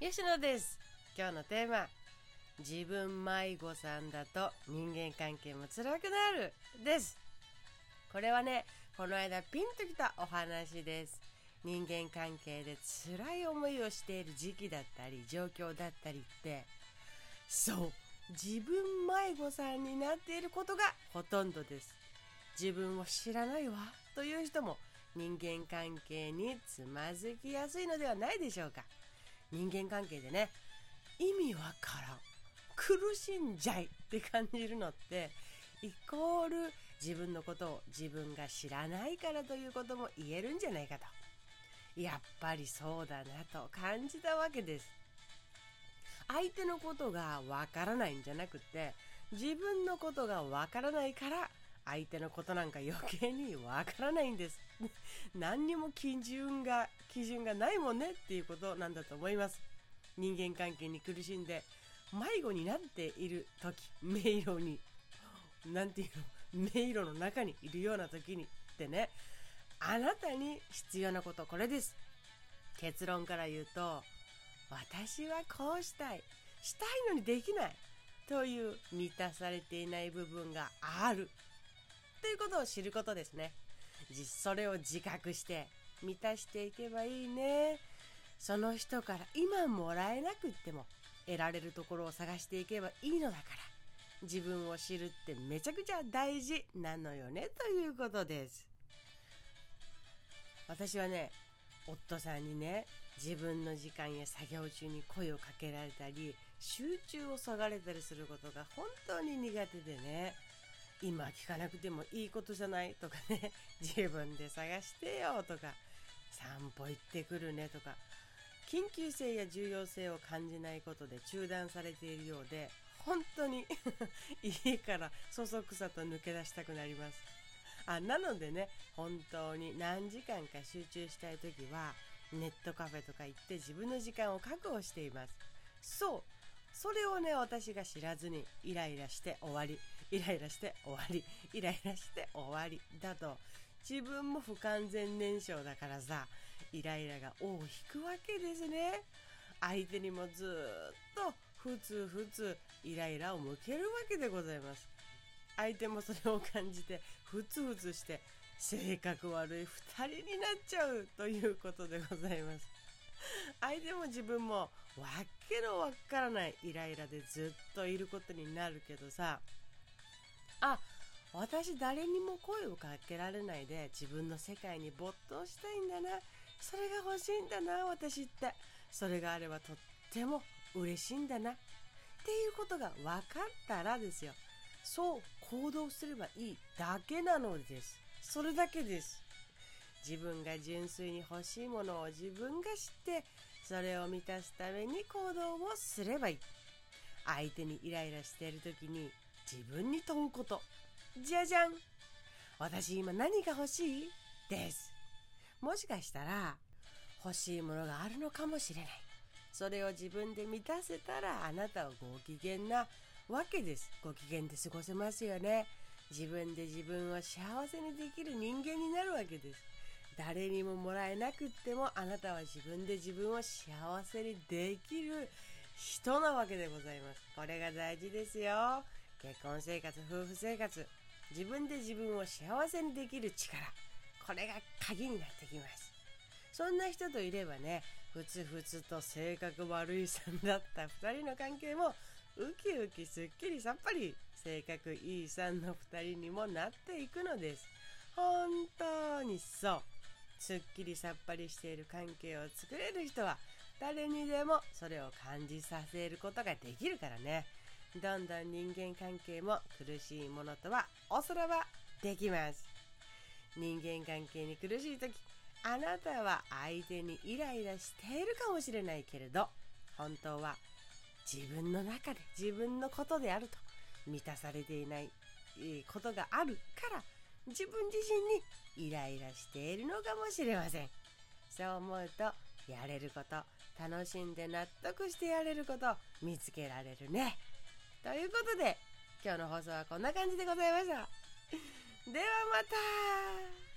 吉野です。今日のテーマ自分迷子さんだと人間関係も辛くなるです。これはねこの間ピンときたお話です。人間関係で辛い思いをしている時期だったり状況だったりってそう自分迷子さんになっていることがほとんどです。自分を知らないわという人も人間関係につまずきやすいのではないでしょうか。人間関係でね。意味わからん。苦しんじゃいって感じるのってイコール自分のことを自分が知らないからということも言えるんじゃないかと。やっぱりそうだなと感じたわけです。相手のことがわからないんじゃなくて自分のことがわからないから相手のことなんか余計にわからないんです。何にも基準が基準がないもんねっていうことなんだと思います。人間関係に苦しんで迷子になっている時迷路に何ていうの？迷路の中にいるような時にってね。あなたに必要なことこれです。結論から言うと私はこうしたい。したいのにできない。という満たされていない部分がある。ということを知ることですね。それを自覚して満たしていけばいいね。その人から今もらえなくっても得られるところを探していけばいいのだから自分を知るってめちゃくちゃ大事なのよねということです。私はね夫さんにね自分の時間や作業中に声をかけられたり集中をそがれたりすることが本当に苦手でね。今聞かなくてもいいことじゃない？とかね。自分で探してよとか。散歩行ってくるねとか。緊急性や重要性を感じないことで中断されているようで本当に 家からそそくさと抜け出したくなります。あなのでね本当に何時間か集中したい時はネットカフェとか行って自分の時間を確保しています。そう。それをね私が知らずにイライラして終わり。イライラして終わり。イライラして終わりだと。自分も不完全燃焼だからさイライラが尾を引くわけですね。相手にもずっとふつふつイライラを向けるわけでございます。相手もそれを感じてふつふつして性格悪い2人になっちゃうということでございます。相手も自分もわけのわからないイライラでずっといることになるけどさあ私誰にも声をかけられないで自分の世界に没頭したいんだな。それが欲しいんだな私って。それがあればとっても嬉しいんだな。っていうことが分かったらですよ。そう行動すればいいだけなのです。それだけです。自分が純粋に欲しいものを自分が知ってそれを満たすために行動をすればいい。相手にイライラしている時に自分に問うこと。じゃじゃん私今何が欲しい？です。もしかしたら欲しいものがあるのかもしれない。それを自分で満たせたらあなたはご機嫌なわけです。ご機嫌で過ごせますよね。自分で自分を幸せにできる人間になるわけです。誰にももらえなくってもあなたは自分で自分を幸せにできる人なわけでございます。これが大事ですよ。結婚生活、夫婦生活、自分で自分を幸せにできる力。これが鍵になってきます。そんな人といればね、ふつふつと性格悪いさんだった2人の関係も、ウキウキすっきりさっぱり、性格いいさんの2人にもなっていくのです。本当にそう。すっきりさっぱりしている関係を作れる人は、誰にでもそれを感じさせることができるからね。どんどん人間関係も苦しいものとはおそらばできます。人間関係に苦しい時、あなたは相手にイライラしているかもしれないけれど、本当は自分の中で自分のことであると満たされていないことがあるから自分自身にイライラしているのかもしれません。そう思うとやれること、楽しんで納得してやれること見つけられるね。ということで、今日の放送はこんな感じでございました。ではまた